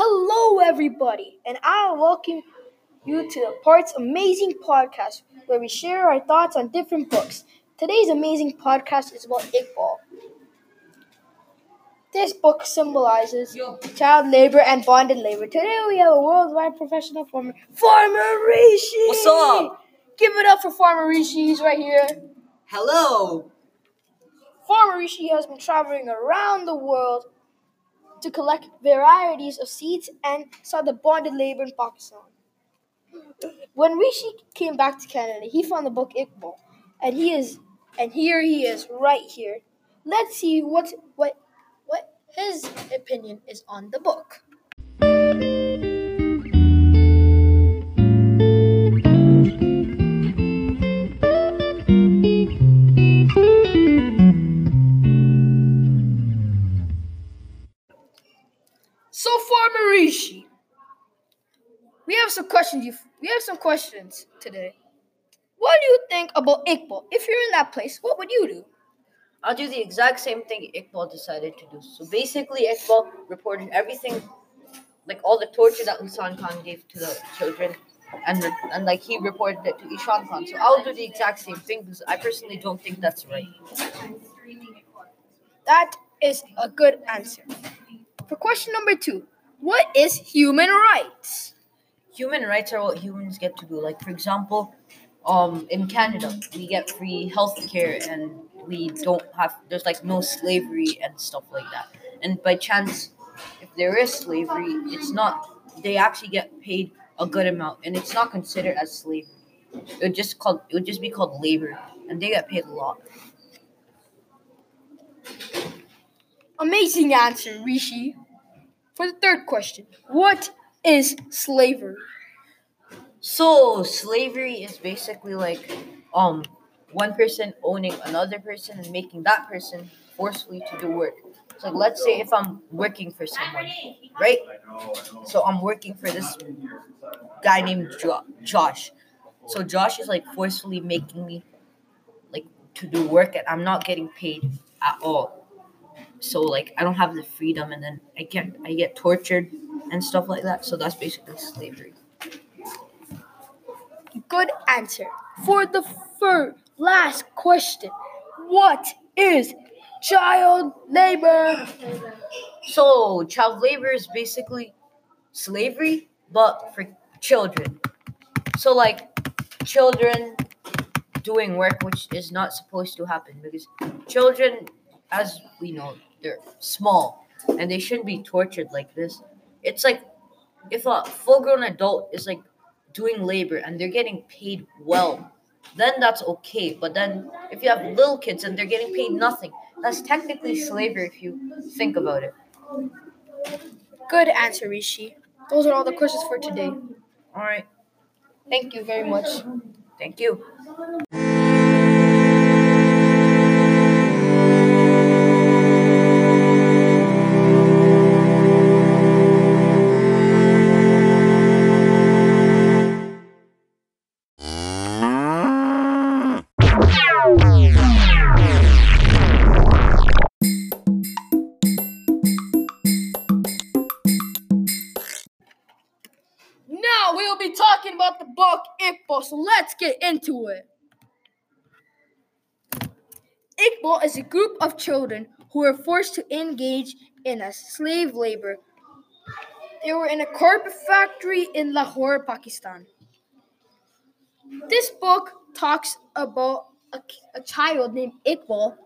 Hello, everybody, and I welcome you to the Parts Amazing Podcast, where we share our thoughts on different books. Today's amazing podcast is about Iqbal. This book symbolizes child labor and bonded labor. Today we have a worldwide professional farmer, Farmer Rishi. What's up? Give it up for Farmer Rishi. He's right here. Hello. Farmer Rishi has been traveling around the world to collect varieties of seeds and saw the bonded labor in Pakistan. When Rishi came back to Canada, he found the book Iqbal, and he is, and here he is, right here. Let's see what what what his opinion is on the book. We have some questions. You, we have some questions today. What do you think about Iqbal? If you're in that place, what would you do? I'll do the exact same thing Iqbal decided to do. So basically, Iqbal reported everything, like all the torture that Hassan Khan gave to the children, and and like he reported it to Ishan Khan. So I'll do the exact same thing because I personally don't think that's right. That is a good answer. For question number two, what is human rights? Human rights are what humans get to do. Like for example, um, in Canada, we get free health care and we don't have there's like no slavery and stuff like that. And by chance, if there is slavery, it's not they actually get paid a good amount and it's not considered as slavery. It would just called it would just be called labor and they get paid a lot. Amazing answer, Rishi. For the third question, what is slavery? So slavery is basically like um one person owning another person and making that person forcefully to do work. So let's say if I'm working for someone, right? So I'm working for this guy named jo- Josh. So Josh is like forcefully making me like to do work and I'm not getting paid at all. So like I don't have the freedom and then I get I get tortured and stuff like that. So that's basically slavery. Good answer. For the third last question, what is child labor? So, child labor is basically slavery, but for children. So, like, children doing work which is not supposed to happen because children, as we know, they're small and they shouldn't be tortured like this. It's like if a full grown adult is like doing labor and they're getting paid well, then that's okay. But then if you have little kids and they're getting paid nothing, that's technically slavery if you think about it. Good answer, Rishi. Those are all the questions for today. All right. Thank you very much. Thank you. About the book Iqbal, so let's get into it. Iqbal is a group of children who were forced to engage in a slave labor. They were in a carpet factory in Lahore, Pakistan. This book talks about a, a child named Iqbal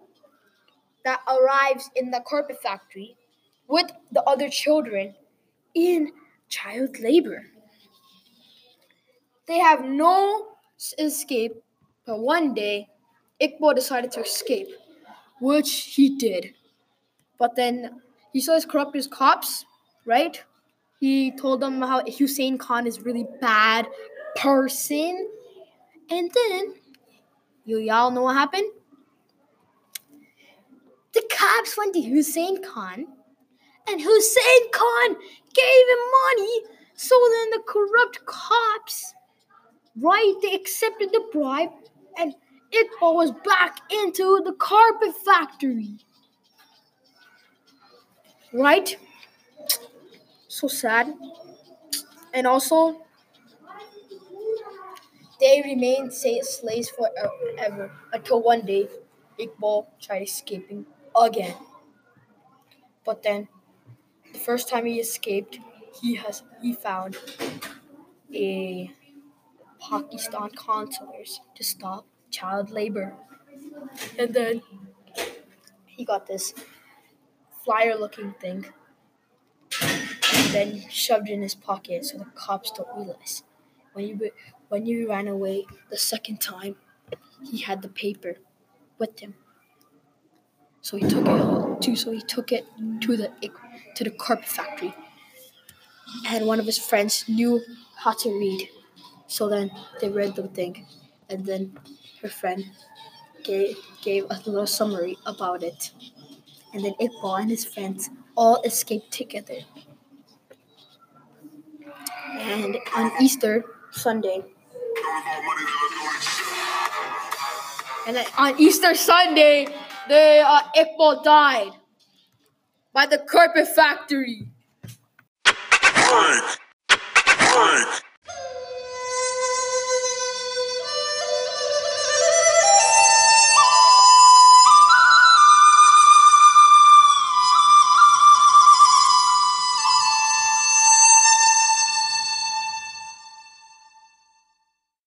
that arrives in the carpet factory with the other children in child labor. They have no escape, but one day Iqbal decided to escape, which he did. But then he saw his corrupt cops, right? He told them how Hussein Khan is really bad person. And then you y'all know what happened? The cops went to Hussein Khan, and Hussein Khan gave him money. So then the corrupt cops, right, they accepted the bribe, and Iqbal was back into the carpet factory. Right? so sad. And also, they remained slaves forever until one day Iqbal tried escaping again. But then, the first time he escaped, he has he found a Pakistan consulars to stop child labor, and then he got this flyer-looking thing, and then shoved it in his pocket so the cops don't realize. When you when you ran away the second time, he had the paper with him. So he took it to so he took it to the to the carpet factory. And one of his friends knew how to read. So then they read the thing and then her friend gave gave a little summary about it. And then Iqbal and his friends all escaped together. And on Easter Sunday, and then on Easter Sunday, the uh, Iqbal died by the carpet factory.